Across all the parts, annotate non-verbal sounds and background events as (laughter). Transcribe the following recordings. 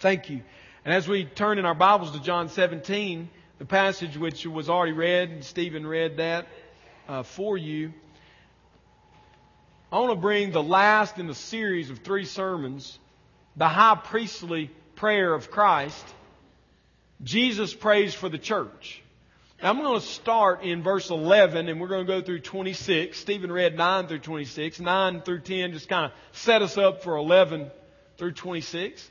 Thank you. And as we turn in our Bibles to John 17, the passage which was already read, Stephen read that uh, for you, I want to bring the last in the series of three sermons, the high priestly prayer of Christ. Jesus prays for the church. Now I'm going to start in verse 11 and we're going to go through 26. Stephen read 9 through 26. 9 through 10 just kind of set us up for 11 through 26.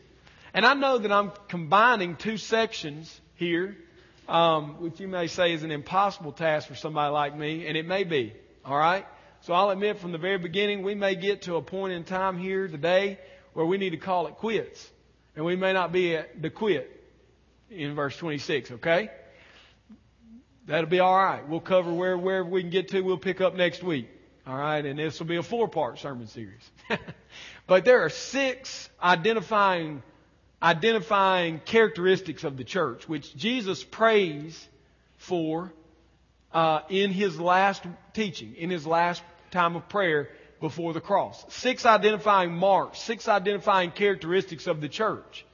And I know that I'm combining two sections here, um, which you may say is an impossible task for somebody like me, and it may be. All right? So I'll admit from the very beginning, we may get to a point in time here today where we need to call it quits. And we may not be at the quit in verse 26, okay? That'll be all right. We'll cover where, wherever we can get to, we'll pick up next week. All right? And this will be a four part sermon series. (laughs) but there are six identifying identifying characteristics of the church, which Jesus prays for uh, in his last teaching, in his last time of prayer before the cross. Six identifying marks, six identifying characteristics of the church.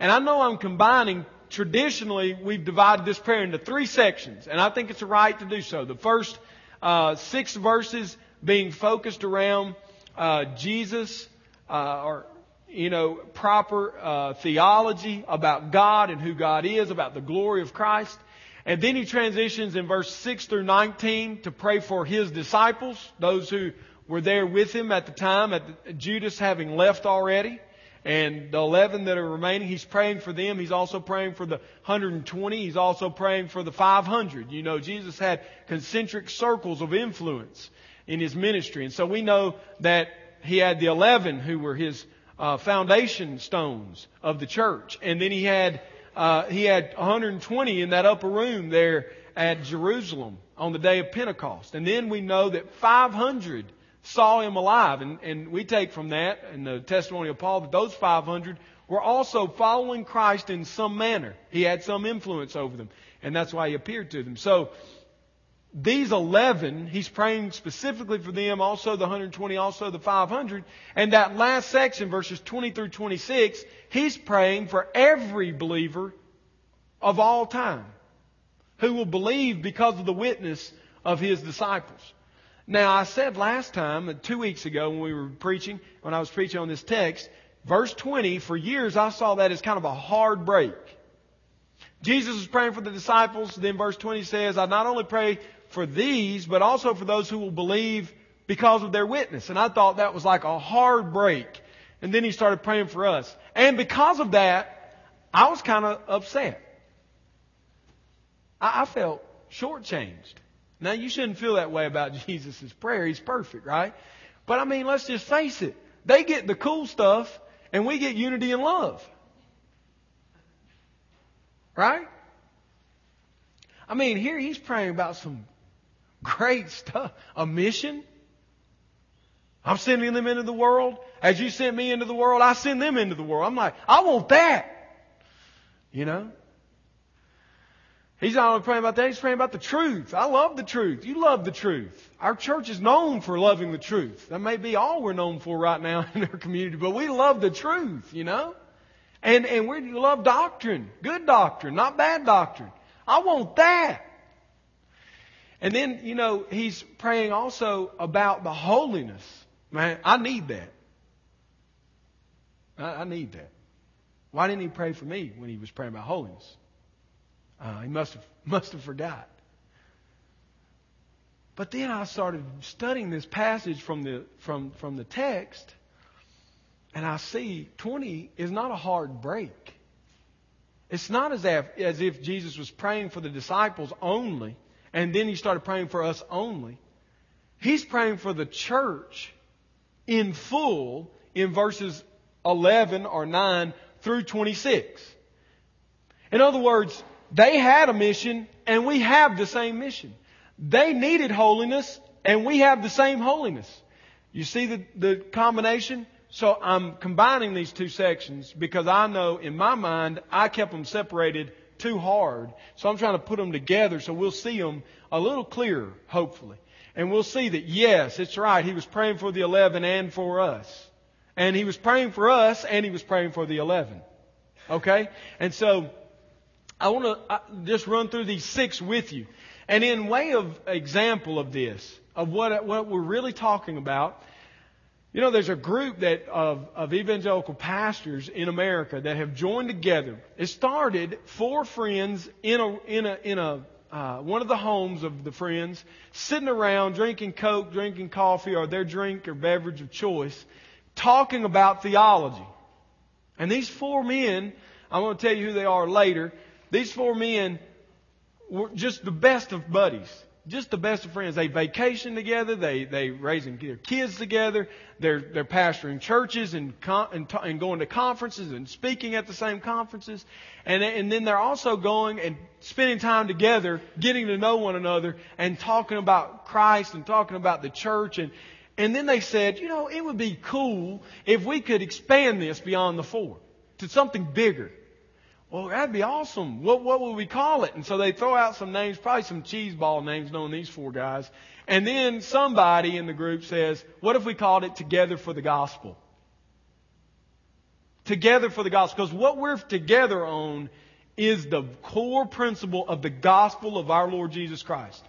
And I know I'm combining, traditionally, we've divided this prayer into three sections, and I think it's right to do so. The first uh, six verses being focused around uh, Jesus, uh, or you know, proper uh, theology about God and who God is, about the glory of Christ. And then he transitions in verse 6 through 19 to pray for his disciples, those who were there with him at the time, at the, Judas having left already. And the 11 that are remaining, he's praying for them. He's also praying for the 120. He's also praying for the 500. You know, Jesus had concentric circles of influence in his ministry. And so we know that he had the 11 who were his uh, foundation stones of the church. And then he had, uh, he had 120 in that upper room there at Jerusalem on the day of Pentecost. And then we know that 500 saw him alive. And, and we take from that and the testimony of Paul that those 500 were also following Christ in some manner. He had some influence over them. And that's why he appeared to them. So, these 11, he's praying specifically for them, also the 120, also the 500. And that last section, verses 20 through 26, he's praying for every believer of all time who will believe because of the witness of his disciples. Now, I said last time, uh, two weeks ago when we were preaching, when I was preaching on this text, verse 20, for years I saw that as kind of a hard break. Jesus was praying for the disciples. Then verse 20 says, I not only pray for these, but also for those who will believe because of their witness. And I thought that was like a hard break. And then he started praying for us. And because of that, I was kind of upset. I, I felt shortchanged. Now you shouldn't feel that way about (laughs) Jesus' prayer. He's perfect, right? But I mean, let's just face it. They get the cool stuff and we get unity and love. Right? I mean, here he's praying about some (laughs) Great stuff. A mission. I'm sending them into the world. As you sent me into the world, I send them into the world. I'm like, I want that. You know? He's not only praying about that, he's praying about the truth. I love the truth. You love the truth. Our church is known for loving the truth. That may be all we're known for right now (laughs) in our community, but we love the truth, you know? And, and we love doctrine. Good doctrine, not bad doctrine. I want that. And then, you know, he's praying also about the holiness. Man, I need that. I, I need that. Why didn't he pray for me when he was praying about holiness? Uh, he must have (laughs) must have forgot. But then I started studying this passage from the from from the text, and I see twenty is not a hard break. It's not as if as if Jesus was praying for the disciples only and then he started praying for us only. He's praying for the church in full in verses 11 or 9 through 26. In other words, they had a mission and we have the same mission. They needed holiness and we have the same holiness. You see the, the combination? So I'm combining these two sections because I know in my mind I kept them separated too hard. So I'm trying to put them together so we'll see them a little clearer, hopefully. And we'll see that yes, it's right. He was praying for the 11 and for us. And he was praying for us and he was praying for the 11. Okay? And so, I want to just run through these six with you. And in way of example of this, of what, what we're really talking about, you know, there's a group that of, of evangelical pastors in America that have joined together. It started four friends in a in a in a uh, one of the homes of the friends, sitting around drinking Coke, drinking coffee, or their drink or beverage of choice, talking about theology. And these four men, I'm going to tell you who they are later. These four men were just the best of buddies just the best of friends. They vacation together. They they raising their kids together. They're they're pastoring churches and con, and, and going to conferences and speaking at the same conferences, and and then they're also going and spending time together, getting to know one another, and talking about Christ and talking about the church and. And then they said, you know, it would be cool if we could expand this beyond the four to something bigger. Well, that'd be awesome. What, what would we call it? And so they throw out some names, probably some cheese ball names knowing these four guys. And then somebody in the group says, what if we called it Together for the Gospel? Together for the Gospel. Because what we're together on is the core principle of the gospel of our Lord Jesus Christ.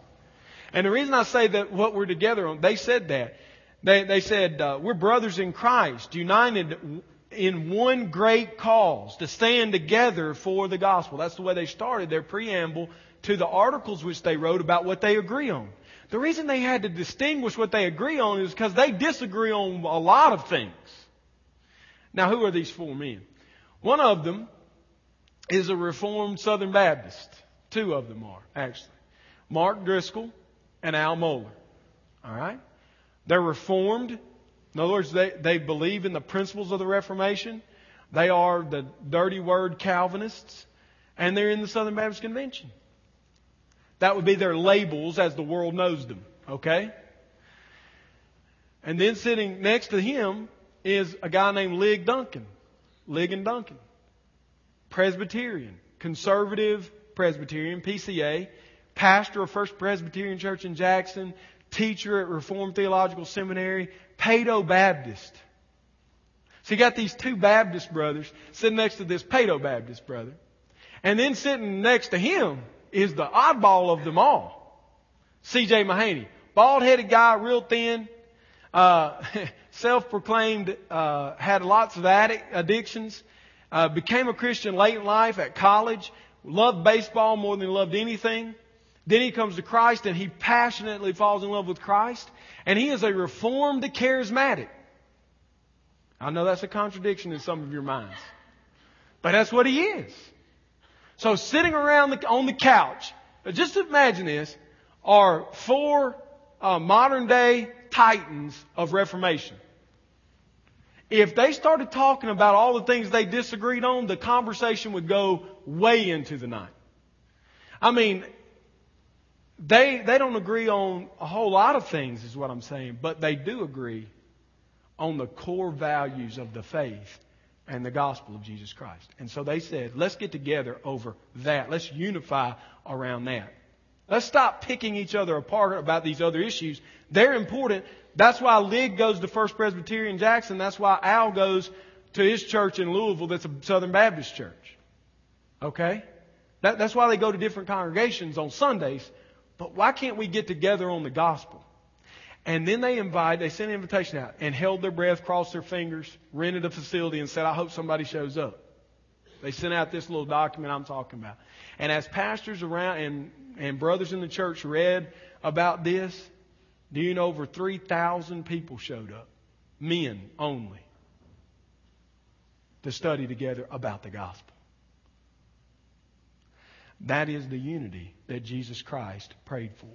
And the reason I say that what we're together on, they said that. They, they said, uh, we're brothers in Christ, united in one great cause, to stand together for the gospel. That's the way they started their preamble to the articles which they wrote about what they agree on. The reason they had to distinguish what they agree on is because they disagree on a lot of things. Now, who are these four men? One of them is a Reformed Southern Baptist. Two of them are, actually. Mark Driscoll and Al Mohler. All right? They're Reformed in other words, they, they believe in the principles of the Reformation. They are the dirty word Calvinists, and they're in the Southern Baptist Convention. That would be their labels as the world knows them, okay? And then sitting next to him is a guy named Lig Duncan. Ligon Duncan. Presbyterian. Conservative Presbyterian, PCA. Pastor of First Presbyterian Church in Jackson. Teacher at Reformed Theological Seminary. Paedo Baptist. So you got these two Baptist brothers sitting next to this Paedo Baptist brother. And then sitting next to him is the oddball of them all. C.J. Mahaney. Bald-headed guy, real thin, uh, (laughs) self-proclaimed, uh, had lots of addic- addictions, uh, became a Christian late in life at college, loved baseball more than he loved anything. Then he comes to Christ and he passionately falls in love with Christ. And he is a reformed charismatic. I know that's a contradiction in some of your minds. But that's what he is. So sitting around the, on the couch, just imagine this, are four uh, modern day titans of Reformation. If they started talking about all the things they disagreed on, the conversation would go way into the night. I mean, they, they don't agree on a whole lot of things, is what I'm saying, but they do agree on the core values of the faith and the gospel of Jesus Christ. And so they said, let's get together over that. Let's unify around that. Let's stop picking each other apart about these other issues. They're important. That's why Lig goes to First Presbyterian Jackson. That's why Al goes to his church in Louisville that's a Southern Baptist church. Okay? That, that's why they go to different congregations on Sundays but why can't we get together on the gospel? And then they invite, they sent an invitation out and held their breath, crossed their fingers, rented a facility and said, I hope somebody shows up. They sent out this little document I'm talking about. And as pastors around and, and brothers in the church read about this, do you know over 3,000 people showed up? Men only. To study together about the gospel. That is the unity that Jesus Christ prayed for.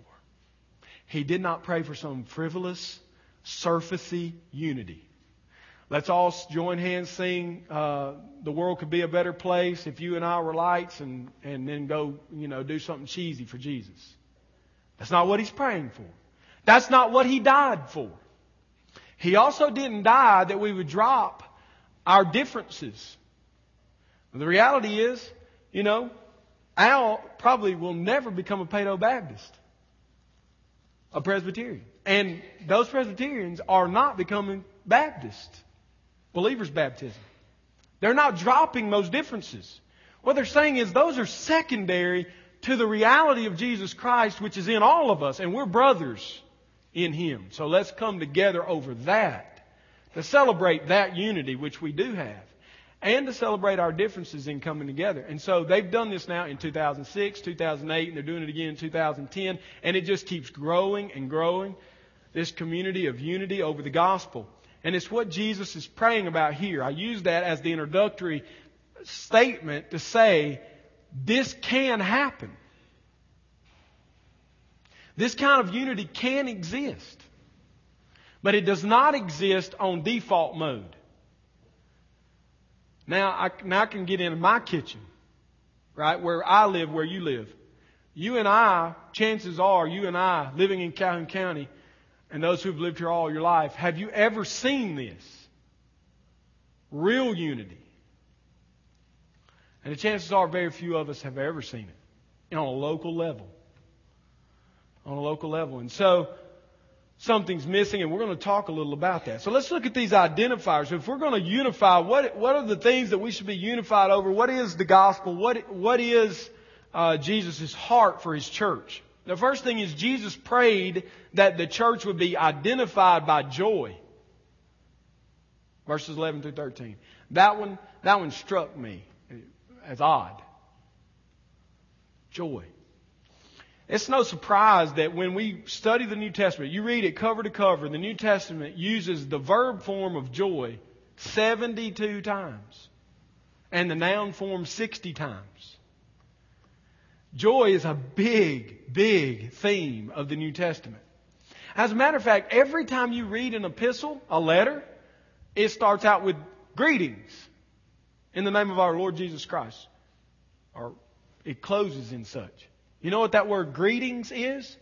He did not pray for some frivolous, surfacey unity. Let's all join hands, sing, uh, the world could be a better place if you and I were lights and, and then go, you know, do something cheesy for Jesus. That's not what he's praying for. That's not what he died for. He also didn't die that we would drop our differences. The reality is, you know, Al probably will never become a Paedo Baptist, a Presbyterian. And those Presbyterians are not becoming Baptist, believers' baptism. They're not dropping those differences. What they're saying is those are secondary to the reality of Jesus Christ, which is in all of us, and we're brothers in Him. So let's come together over that to celebrate that unity, which we do have, and to celebrate our differences in coming together. And so they've done this now in 2006, 2008, and they're doing it again in 2010, and it just keeps growing and growing. This community of unity over the gospel. And it's what Jesus is praying about here. I use that as the introductory statement to say this can happen. This kind of unity can exist. But it does not exist on default mode. Now I, now I can get into my kitchen, right, where I live, where you live. You and I, chances are, you and I, living in Calhoun County, and those who've lived here all your life, have you ever seen this? Real unity. And the chances are very few of us have ever seen it on a local level. On a local level. And so, something's missing, and we're going to talk a little about that. So let's look at these identifiers. If we're going to unify, what, what are the things that we should be unified over? What is the gospel? What, what is uh, Jesus' heart for his church? The first thing is Jesus prayed that the church would be identified by joy. Verses 11 through 13. That one, that one struck me as odd. Joy. It's no surprise that when we study the New Testament, you read it cover to cover, the New Testament uses the verb form of joy 72 times and the noun form 60 times. Joy is a big, big theme of the New Testament. As a matter of fact, every time you read an epistle, a letter, it starts out with greetings in the name of our Lord Jesus Christ. Or it closes in such. You know what that word greetings is?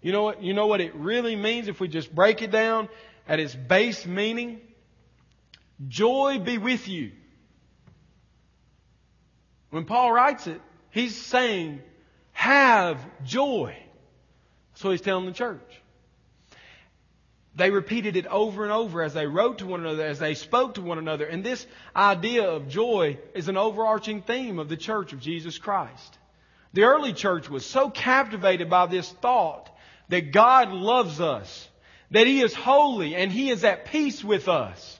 You know what, you know what it really means if we just break it down at its base meaning? Joy be with you. When Paul writes it, he's saying, have joy. What he's telling the church. They repeated it over and over as they wrote to one another, as they spoke to one another. And this idea of joy is an overarching theme of the church of Jesus Christ. The early church was so captivated by this thought that God loves us, that He is holy and He is at peace with us,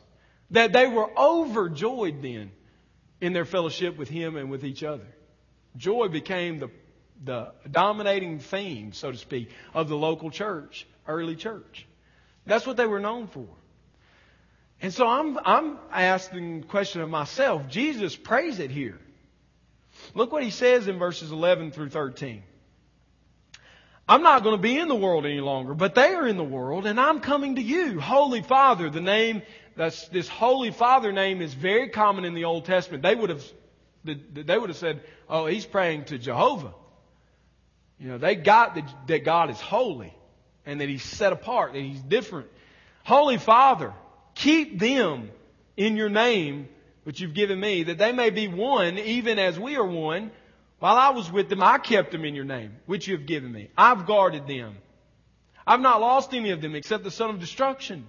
that they were overjoyed then in their fellowship with Him and with each other. Joy became the, the dominating theme, so to speak, of the local church, early church. That's what they were known for. And so I'm, I'm asking the question of myself. Jesus prays it here. Look what he says in verses 11 through 13. I'm not going to be in the world any longer, but they are in the world, and I'm coming to you. Holy Father, the name, that's, this Holy Father name is very common in the Old Testament. They would have, they would have said, oh, he's praying to Jehovah. You know, they got that, that God is holy and that He's set apart, that He's different. Holy Father, keep them in your name which you've given me, that they may be one, even as we are one. While I was with them, I kept them in your name, which you have given me. I've guarded them. I've not lost any of them except the son of destruction,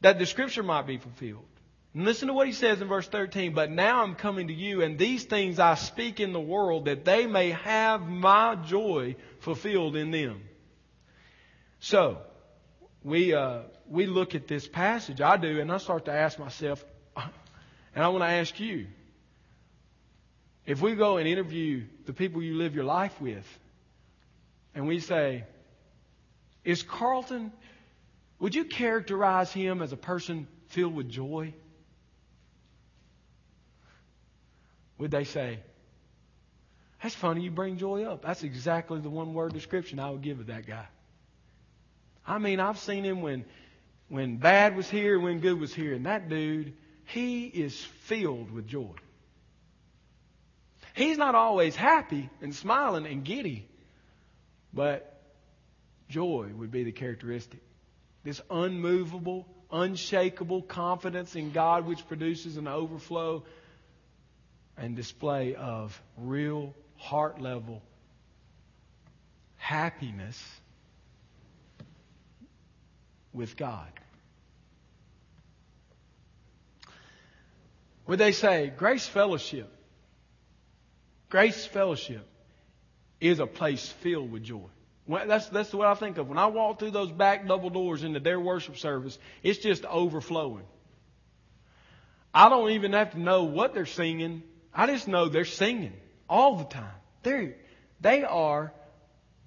that the scripture might be fulfilled. And listen to what he says in verse 13. But now I'm coming to you, and these things I speak in the world, that they may have my joy fulfilled in them. So, we, uh, we look at this passage, I do, and I start to ask myself, and I want to ask you, if we go and interview the people you live your life with, and we say, is Carlton, would you characterize him as a person filled with joy? Would they say, that's funny you bring joy up. That's exactly the one word description I would give of that guy. I mean, I've seen him when, when bad was here when good was here. And that dude, he is filled with joy. He's not always happy and smiling and giddy, but joy would be the characteristic. This unmovable, unshakable confidence in God, which produces an overflow and display of real heart level happiness with God. Would they say, Grace Fellowship, Grace Fellowship is a place filled with joy. Well, that's, that's what I think of. When I walk through those back double doors into their worship service, it's just overflowing. I don't even have to know what they're singing. I just know they're singing all the time. They're, they are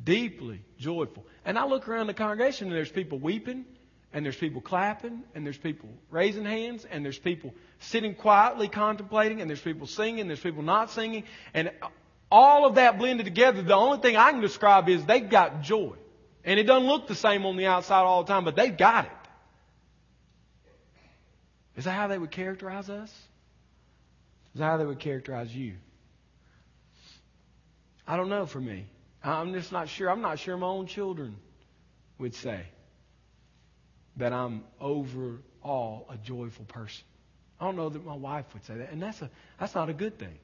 deeply joyful. And I look around the congregation and there's people weeping, and there's people clapping, and there's people raising hands, and there's people sitting quietly contemplating, and there's people singing, there's people not singing, and all of that blended together. The only thing I can describe is they've got joy. And it doesn't look the same on the outside all the time, but they've got it. Is that how they would characterize us? Is that how they would characterize you? I don't know for me. I'm just not sure. I'm not sure my own children would say that I'm overall a joyful person. I don't know that my wife would say that, and that's a that's not a good thing.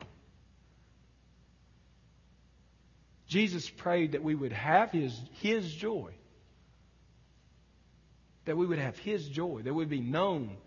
Jesus prayed that we would have his his joy. That we would have his joy, that we'd be known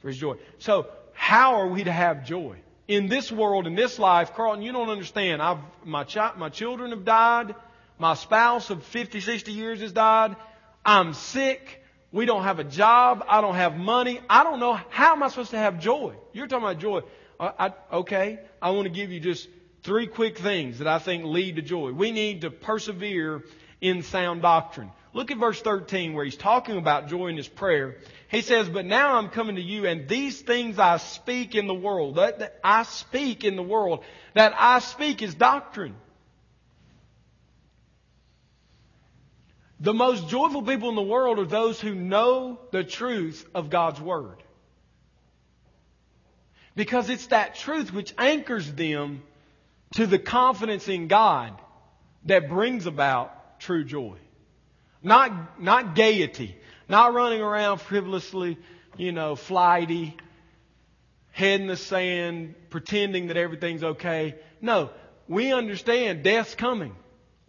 for his joy. So, how are we to have joy? In this world, in this life, Carlton, you don't understand. I've, my, chi- my children have died. My spouse of 50, 60 years has died. I'm sick. We don't have a job. I don't have money. I don't know. How am I supposed to have joy? You're talking about joy. I, I, okay, I want to give you just three quick things that I think lead to joy. We need to persevere in sound doctrine. Look at verse 13 where he's talking about joy in his prayer. He says, But now I'm coming to you, and these things I speak in the world, that, that I speak in the world, that I speak is doctrine. The most joyful people in the world are those who know the truth of God's Word. Because it's that truth which anchors them to the confidence in God that brings about true joy. Not, not gaiety. Not running around frivolously, you know, flighty, head in the sand, pretending that everything's okay. No, we understand death's coming.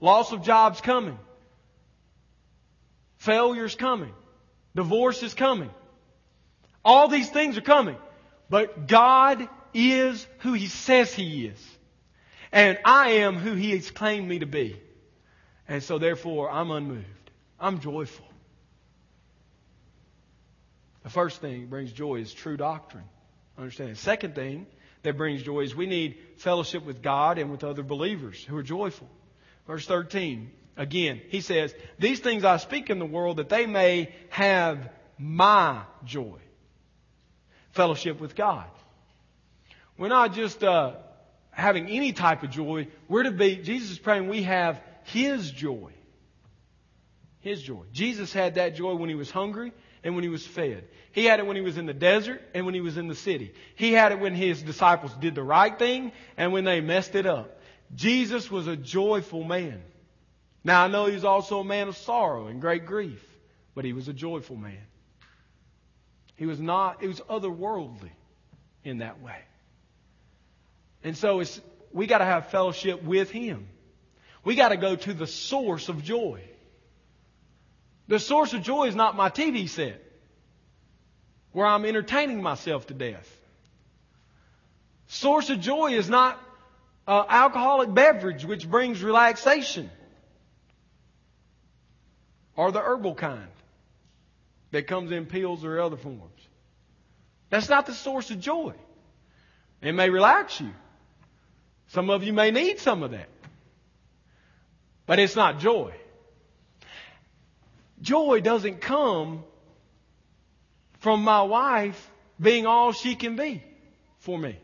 Loss of job's coming. Failure's coming. Divorce is coming. All these things are coming. But God is who He says He is. And I am who He has claimed me to be. And so therefore, I'm unmoved. I'm joyful. The first thing that brings joy is true doctrine. Understand. The second thing that brings joy is we need fellowship with God and with other believers who are joyful. Verse 13. Again, he says, These things I speak in the world that they may have my joy. Fellowship with God. We're not just uh, having any type of joy. We're to be, Jesus is praying we have His joy. His joy. Jesus had that joy when He was hungry and when He was fed. He had it when He was in the desert and when He was in the city. He had it when His disciples did the right thing and when they messed it up. Jesus was a joyful man. Now I know he was also a man of sorrow and great grief, but he was a joyful man. He was not, he was otherworldly in that way. And so it's, we got to have fellowship with him. We got to go to the source of joy. The source of joy is not my TV set where I'm entertaining myself to death. Source of joy is not uh, alcoholic beverage which brings relaxation or the herbal kind that comes in pills or other forms. That's not the source of joy. It may relax you. Some of you may need some of that. But it's not joy. Joy doesn't come from my wife being all she can be for me.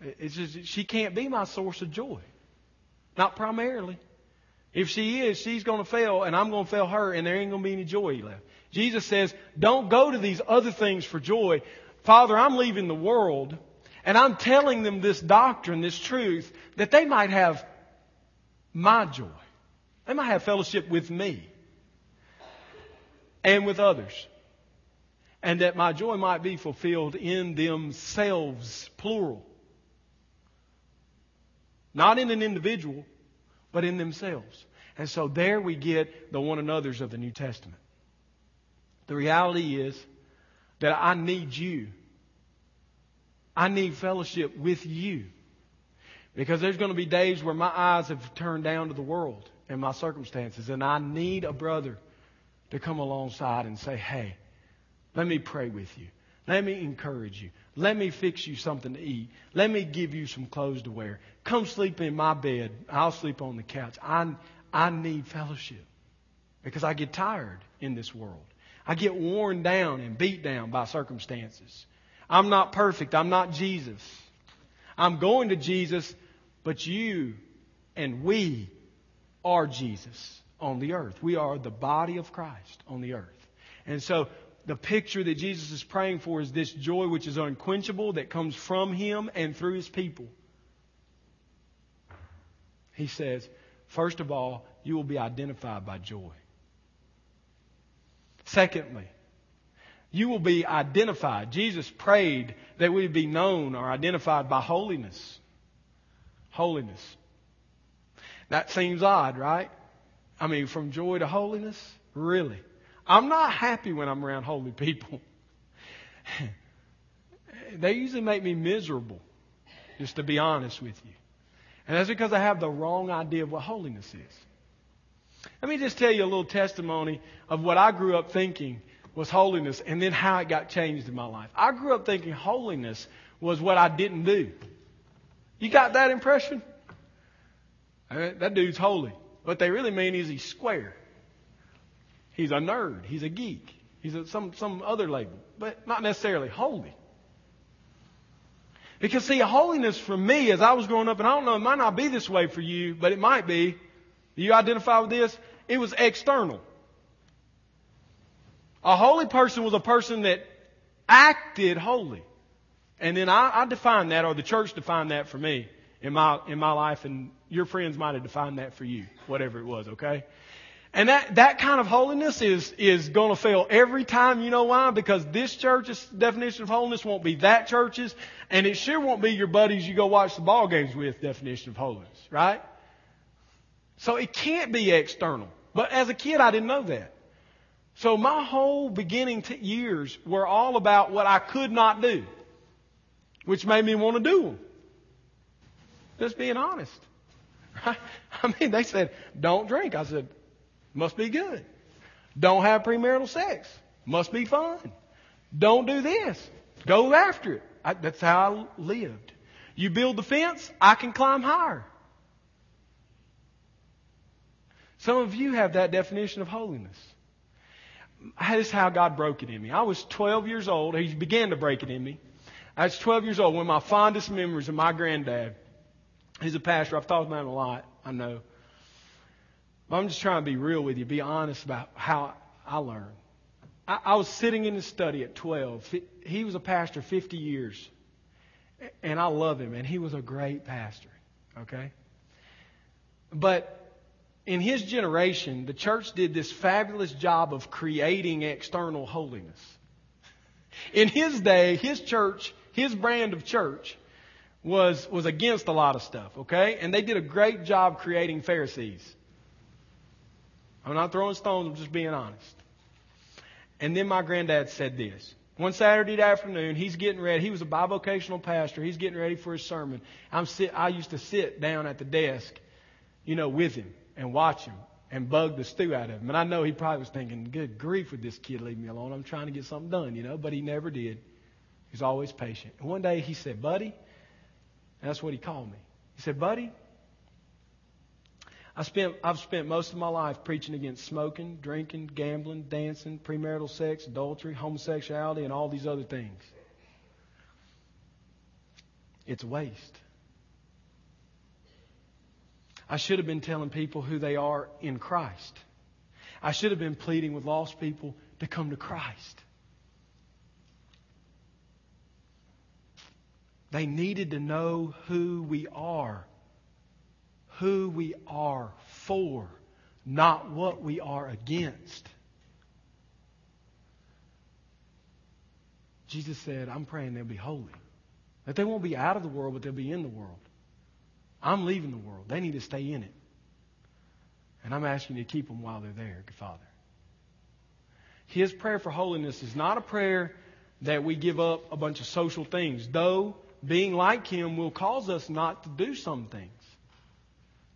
It's just, she can't be my source of joy. Not primarily. If she is, she's going to fail, and I'm going to fail her, and there ain't going to be any joy left. Jesus says, don't go to these other things for joy. Father, I'm leaving the world, and I'm telling them this doctrine, this truth, that they might have my joy. They might have fellowship with me and with others. And that my joy might be fulfilled in themselves, plural. Not in an individual, but in themselves. And so there we get the one another's of the New Testament. The reality is that I need you I need fellowship with you. Because there's going to be days where my eyes have turned down to the world and my circumstances, and I need a brother to come alongside and say, hey, let me pray with you. Let me encourage you. Let me fix you something to eat. Let me give you some clothes to wear. Come sleep in my bed. I'll sleep on the couch. I, I need fellowship because I get tired in this world. I get worn down and beat down by circumstances. I'm not perfect. I'm not Jesus. I'm going to Jesus, but you and we are Jesus on the earth. We are the body of Christ on the earth. And so the picture that Jesus is praying for is this joy which is unquenchable that comes from Him and through His people. He says, first of all, you will be identified by joy. Secondly, you will be identified. Jesus prayed that we be known or identified by holiness. Holiness. That seems odd, right? I mean, from joy to holiness? Really? I'm not happy when I'm around holy people. (laughs) they usually make me miserable, just to be honest with you. And that's because I have the wrong idea of what holiness is. Let me just tell you a little testimony of what I grew up thinking was holiness and then how it got changed in my life. I grew up thinking holiness was what I didn't do. You got that impression? Uh, that dude's holy. What they really mean is he's square. He's a nerd. He's a geek. He's a, some, some other label, but not necessarily holy. Because see, holiness for me as I was growing up, and I don't know, it might not be this way for you, but it might be. You identify with this? It was external. A holy person was a person that acted holy. And then I, I defined that, or the church defined that for me in my, in my life, and your friends might have defined that for you, whatever it was, okay? And that, that kind of holiness is, is going to fail every time. You know why? Because this church's definition of holiness won't be that church's, and it sure won't be your buddies you go watch the ball games with definition of holiness, right? So it can't be external. But as a kid, I didn't know that. So my whole beginning t- years were all about what I could not do, which made me want to do them. Just being honest. Right? (laughs) I mean, they said, don't drink. I said, must be good. Don't have premarital sex. Must be fun. Don't do this. Go after it. I, that's how I lived. You build the fence, I can climb higher. Some of you have that definition of holiness. This is how God broke it in me. I was 12 years old. He began to break it in me. I was 12 years old. One of my fondest memories of my granddad. He's a pastor. I've talked about him a lot. I know. But I'm just trying to be real with you, be honest about how I learned. I, I was sitting in his study at 12. He was a pastor 50 years. And I love him, and he was a great pastor. Okay? But in his generation, the church did this fabulous job of creating external holiness. In his day, his church, his brand of church, was, was against a lot of stuff, okay? And they did a great job creating Pharisees. I'm not throwing stones, I'm just being honest. And then my granddad said this. One Saturday afternoon, he's getting ready. He was a bivocational pastor. He's getting ready for his sermon. I'm sit, I used to sit down at the desk, you know, with him and watch him and bug the stew out of him. And I know he probably was thinking, good grief, would this kid leave me alone? I'm trying to get something done, you know, but he never did. He's always patient. And one day he said, Buddy, that's what he called me. He said, Buddy, I spent, I've spent most of my life preaching against smoking, drinking, gambling, dancing, premarital sex, adultery, homosexuality, and all these other things. It's waste. I should have been telling people who they are in Christ. I should have been pleading with lost people to come to Christ. They needed to know who we are, who we are for, not what we are against. Jesus said, I'm praying they'll be holy. That they won't be out of the world, but they'll be in the world. I'm leaving the world. They need to stay in it. And I'm asking you to keep them while they're there, good Father. His prayer for holiness is not a prayer that we give up a bunch of social things, though being like Him will cause us not to do some things.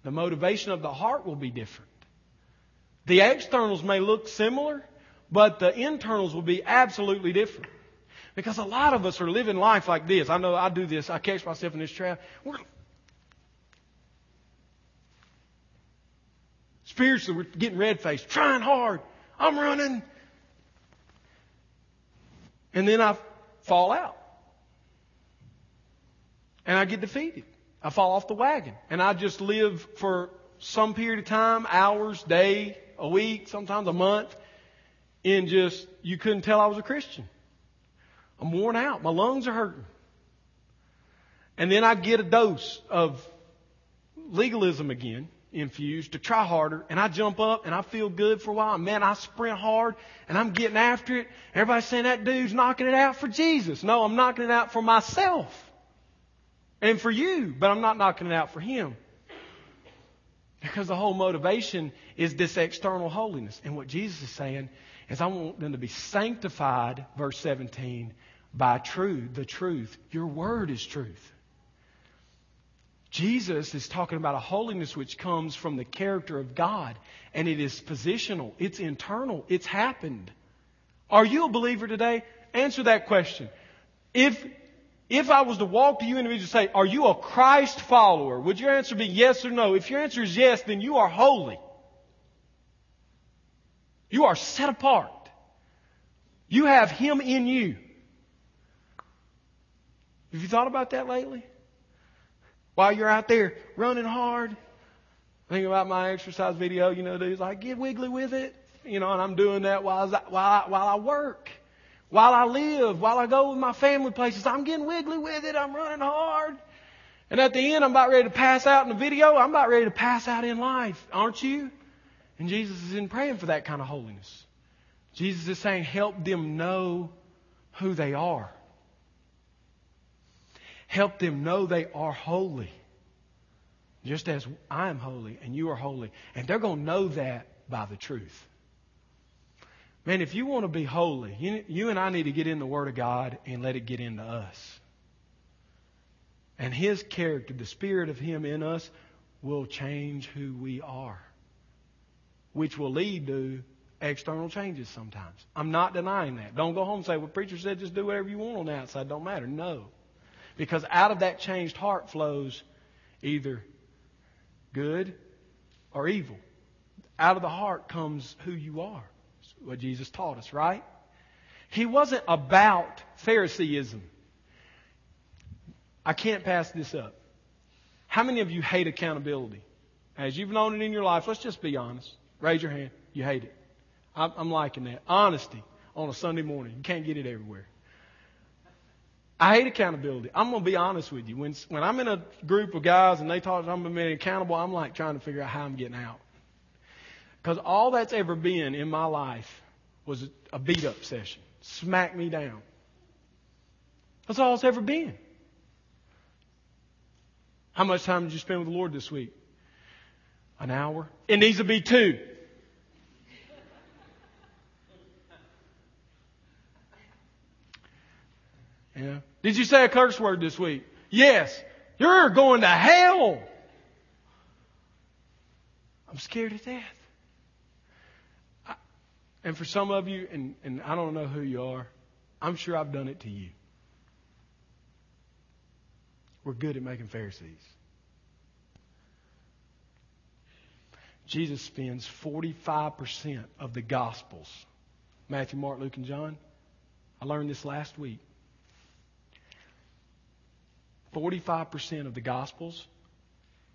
The motivation of the heart will be different. The externals may look similar, but the internals will be absolutely different. Because a lot of us are living life like this. I know I do this. I catch myself in this trap. We're, spiritually, we're getting red faced, trying hard. I'm running. And then I fall out. And I get defeated. I fall off the wagon. And I just live for some period of time, hours, day, a week, sometimes a month, in just, you couldn't tell I was a Christian. I'm worn out. My lungs are hurting. And then I get a dose of legalism again infused to try harder and I jump up and I feel good for a while. Man, I sprint hard and I'm getting after it. Everybody's saying that dude's knocking it out for Jesus. No, I'm knocking it out for myself and for you, but I'm not knocking it out for him. Because the whole motivation is this external holiness. And what Jesus is saying is, I want them to be sanctified, verse 17, by truth, the truth. Your word is truth. Jesus is talking about a holiness which comes from the character of God, and it is positional, it's internal, it's happened. Are you a believer today? Answer that question. If if I was to walk to you individually and say, Are you a Christ follower? Would your answer be yes or no? If your answer is yes, then you are holy. You are set apart. You have Him in you. Have you thought about that lately? While you're out there running hard, think about my exercise video, you know, dudes like, get wiggly with it. You know, and I'm doing that while I, while I, while I work. While I live, while I go with my family places, I'm getting wiggly with it. I'm running hard. And at the end, I'm about ready to pass out in the video. I'm about ready to pass out in life. Aren't you? And Jesus is in praying for that kind of holiness. Jesus is saying, help them know who they are. Help them know they are holy. Just as I am holy and you are holy. And they're going to know that by the truth. Man, if you want to be holy, you, you and I need to get in the Word of God and let it get into us. And His character, the Spirit of Him in us, will change who we are, which will lead to external changes sometimes. I'm not denying that. Don't go home and say, well, preacher said just do whatever you want on the outside. Don't matter. No. Because out of that changed heart flows either good or evil. Out of the heart comes who you are what Jesus taught us, right? He wasn't about Phariseeism. I can't pass this up. How many of you hate accountability? As you've known it in your life, let's just be honest. Raise your hand. You hate it. I'm liking that. Honesty on a Sunday morning. You can't get it everywhere. I hate accountability. I'm going to be honest with you. When, when I'm in a group of guys and they talk, I'm being accountable, I'm like trying to figure out how I'm getting out. Because all that's ever been in my life was a beat up session. Smack me down. That's all it's ever been. How much time did you spend with the Lord this week? An hour? It needs to be two. Yeah. Did you say a curse word this week? Yes. You're going to hell. I'm scared to death. And for some of you, and, and I don't know who you are, I'm sure I've done it to you. We're good at making Pharisees. Jesus spends 45% of the Gospels Matthew, Mark, Luke, and John. I learned this last week. 45% of the Gospels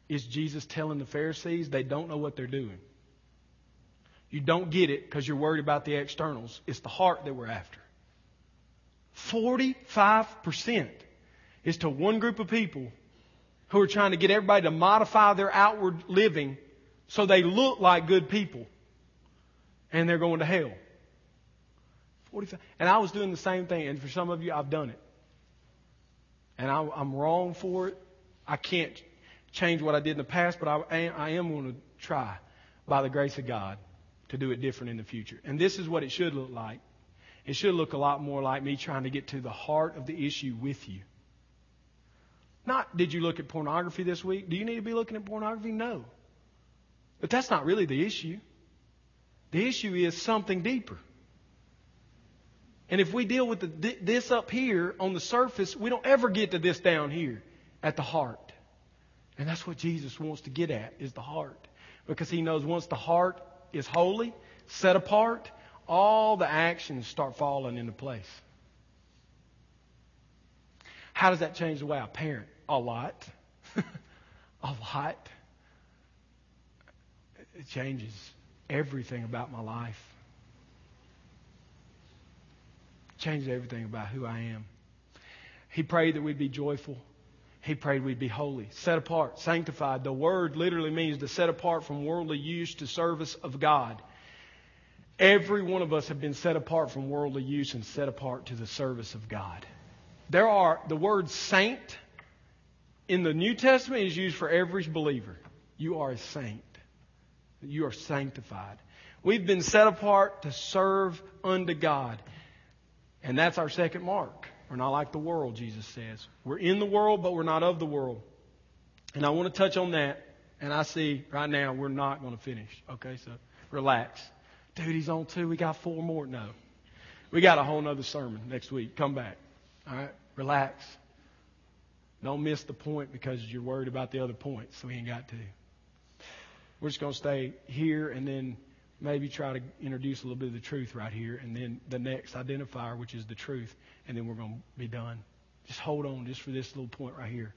is Jesus telling the Pharisees they don't know what they're doing. You don't get it because you're worried about the externals. It's the heart that we're after. 45% is to one group of people who are trying to get everybody to modify their outward living so they look like good people. And they're going to hell. 45. And I was doing the same thing. And for some of you, I've done it. And I, am wrong for it. I can't change what I did in the past, but I, I am going to try by the grace of God to do it different in the future. And this is what it should look like. It should look a lot more like me trying to get to the heart of the issue with you. Not, did you look at pornography this week? Do you need to be looking at pornography? No. But that's not really the issue. The issue is something deeper. And if we deal with the, this up here on the surface, we don't ever get to this down here at the heart. And that's what Jesus wants to get at, is the heart. Because he knows once the heart is holy, set apart, all the actions start falling into place. How does that change the way I parent? A lot. (laughs) a lot. It changes everything about my life. Changes everything about who I am. He prayed that we'd be joyful. He prayed we'd be holy, set apart, sanctified. The word literally means to set apart from worldly use to service of God. Every one of us have been set apart from worldly use and set apart to the service of God. There are, the word saint in the New Testament is used for every believer. You are a saint. You are sanctified. We've been set apart to serve unto God. And that's our second mark. We're not like the world, Jesus says. We're in the world, but we're not of the world. And I want to touch on that. And I see right now we're not going to finish. Okay, so relax. Dude, he's on two. We got four more. No. We got a whole other sermon next week. Come back. All right? Relax. Don't miss the point because you're worried about the other points, so we ain't got to. We're just going to stay here and then maybe try to introduce a little bit of the truth right here, and then the next identifier, which is the truth, and then we're going to be done. Just hold on just for this little point right here.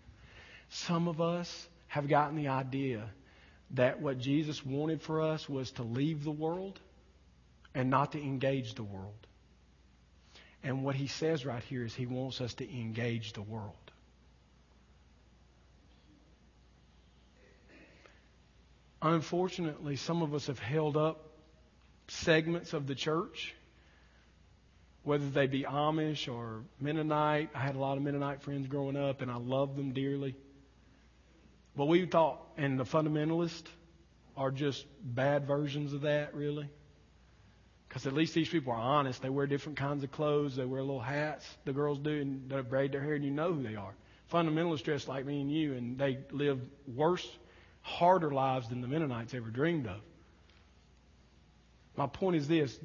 Some of us have gotten the idea that what Jesus wanted for us was to leave the world and not to engage the world. And what he says right here is he wants us to engage the world. Unfortunately, some of us have held up segments of the church, whether they be Amish or Mennonite. I had a lot of Mennonite friends growing up, and I loved them dearly. But we thought, and the fundamentalists are just bad versions of that, really. Because at least these people are honest. They wear different kinds of clothes. They wear little hats. The girls do, and they braid their hair, and you know who they are. Fundamentalists dress like me and you, and they live worse, harder lives than the Mennonites ever dreamed of. My point is this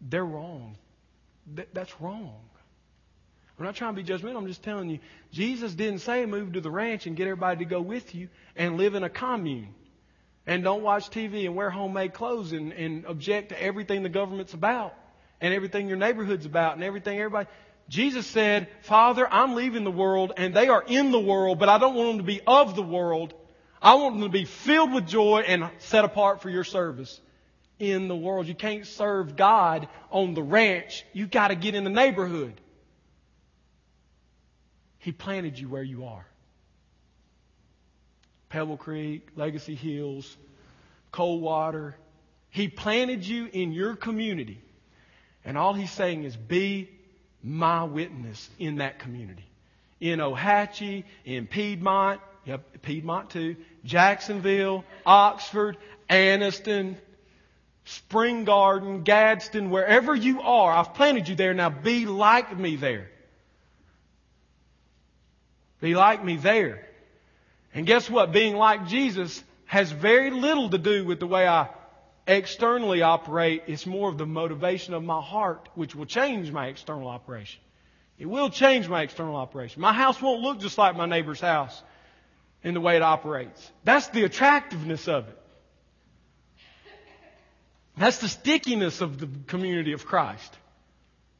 they're wrong. that's wrong. I'm not trying to be judgmental. I'm just telling you, Jesus didn't say move to the ranch and get everybody to go with you and live in a commune and don't watch TV and wear homemade clothes and, and object to everything the government's about and everything your neighborhood's about and everything everybody. Jesus said, Father, I'm leaving the world and they are in the world, but I don't want them to be of the world. I want them to be filled with joy and set apart for your service in the world. You can't serve God on the ranch. You've got to get in the neighborhood. He planted you where you are. Pebble Creek, Legacy Hills, Coldwater. He planted you in your community. And all he's saying is be my witness in that community. In Ohatchee, in Piedmont, yep, Piedmont too, Jacksonville, Oxford, Anniston, Spring Garden, Gadsden, wherever you are, I've planted you there. Now be like me there. Be like me there. And guess what? Being like Jesus has very little to do with the way I externally operate. It's more of the motivation of my heart, which will change my external operation. It will change my external operation. My house won't look just like my neighbor's house in the way it operates. That's the attractiveness of it. That's the stickiness of the community of Christ.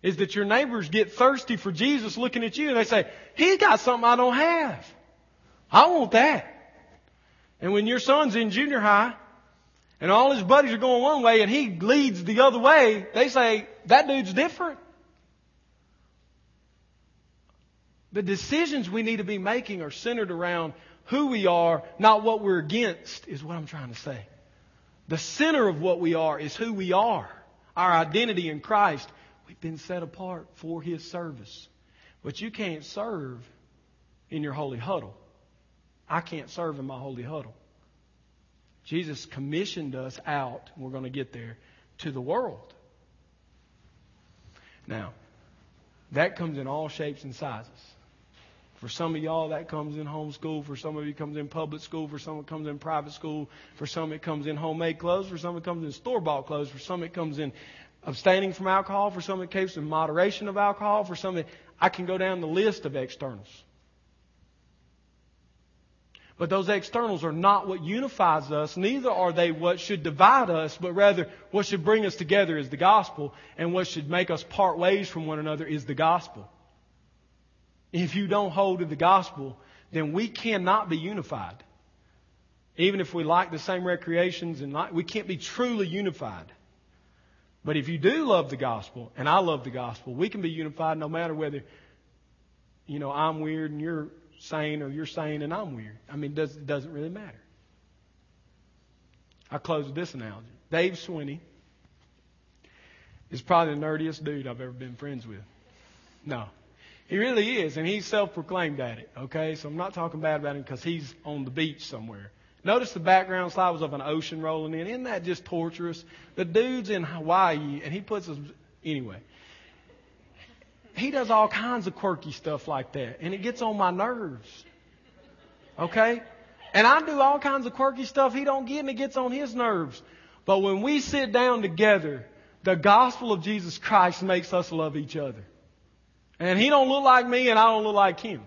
Is that your neighbors get thirsty for Jesus looking at you and they say, He's got something I don't have. I want that. And when your son's in junior high and all his buddies are going one way and he leads the other way, they say, that dude's different. The decisions we need to be making are centered around who we are, not what we're against, is what I'm trying to say. The center of what we are is who we are, our identity in Christ. We've been set apart for His service. But you can't serve in your holy huddle. I can't serve in my holy huddle. Jesus commissioned us out, we're going to get there, to the world. Now, that comes in all shapes and sizes. For some of y'all, that comes in homeschool. For some of you, comes in public school. For some, it comes in private school. For some, it comes in homemade clothes. For some, it comes in store bought clothes. For some, it comes in abstaining from alcohol. For some, it comes in moderation of alcohol. For some, it, I can go down the list of externals. But those externals are not what unifies us, neither are they what should divide us, but rather what should bring us together is the gospel, and what should make us part ways from one another is the gospel. If you don't hold to the gospel, then we cannot be unified. Even if we like the same recreations and like, we can't be truly unified. But if you do love the gospel, and I love the gospel, we can be unified no matter whether, you know, I'm weird and you're sane or you're sane and I'm weird. I mean, it, does, it doesn't really matter. I'll close with this analogy. Dave Swinney is probably the nerdiest dude I've ever been friends with. No. He really is, and he's self proclaimed at it, okay? So I'm not talking bad about him because he's on the beach somewhere. Notice the background slide was of an ocean rolling in. Isn't that just torturous? The dude's in Hawaii, and he puts his. Anyway he does all kinds of quirky stuff like that, and it gets on my nerves. Okay? And I do all kinds of quirky stuff he don't get, and it gets on his nerves. But when we sit down together, the gospel of Jesus Christ makes us love each other. And he don't look like me, and I don't look like him.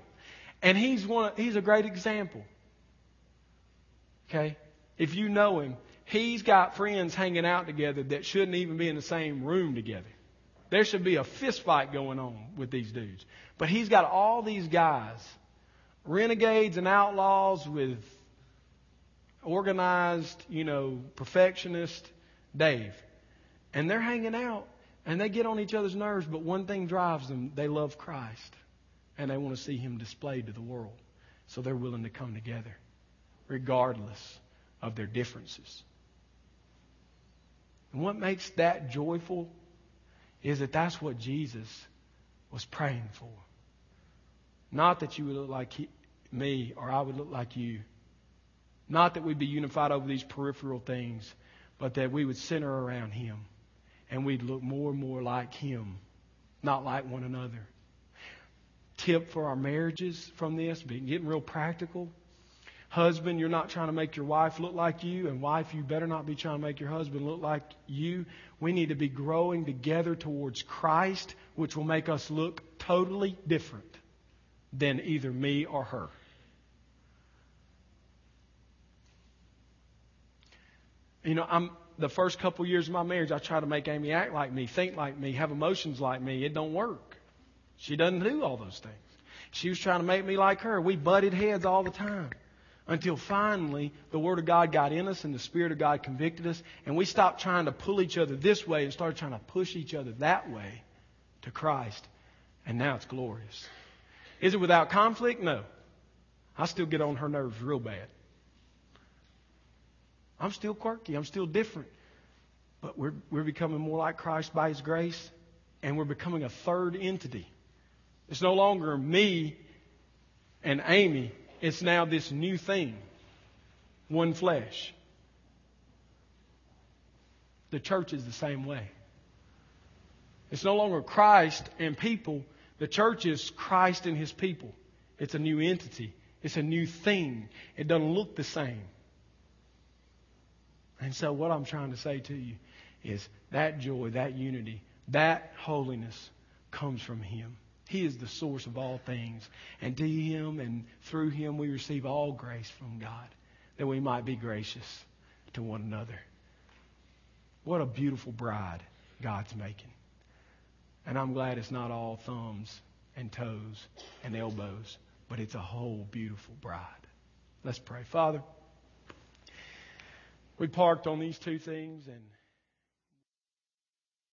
And he's one. He's a great example. Okay, if you know him, he's got friends hanging out together that shouldn't even be in the same room together. There should be a fist fight going on with these dudes. But he's got all these guys, renegades and outlaws with organized, you know, perfectionist Dave. And they're hanging out and they get on each other's nerves, but one thing drives them they love Christ and they want to see him displayed to the world. So they're willing to come together, regardless of their differences. And what makes that joyful is that that's what Jesus was praying for. Not that you would look like he, me or I would look like you. Not that we'd be unified over these peripheral things, but that we would center around Him and we'd look more and more like Him, not like one another. Tip for our marriages from this, getting real practical. Husband, you're not trying to make your wife look like you, and wife, you better not be trying to make your husband look like you. We need to be growing together towards Christ, which will make us look totally different than either me or her. You know, I'm the first couple years of my marriage, I try to make Amy act like me, think like me, have emotions like me. It don't work. She doesn't do all those things. She was trying to make me like her. We butted heads all the time until finally the Word of God got in us and the Spirit of God convicted us, and we stopped trying to pull each other this way and started trying to push each other that way to Christ. And now it's glorious. Is it without conflict? No. I still get on her nerves real bad. I'm still quirky. I'm still different. But we're, we're becoming more like Christ by His grace, and we're becoming a third entity. It's no longer me and Amy it's now this new thing one flesh. The church is the same way. It's no longer Christ and people. The church is Christ and his people. It's a new entity. It's a new thing. It doesn't look the same. And so, what I'm trying to say to you is that joy, that unity, that holiness comes from Him. He is the source of all things. And to Him and through Him we receive all grace from God that we might be gracious to one another. What a beautiful bride God's making. And I'm glad it's not all thumbs and toes and elbows, but it's a whole beautiful bride. Let's pray. Father, we parked on these two things and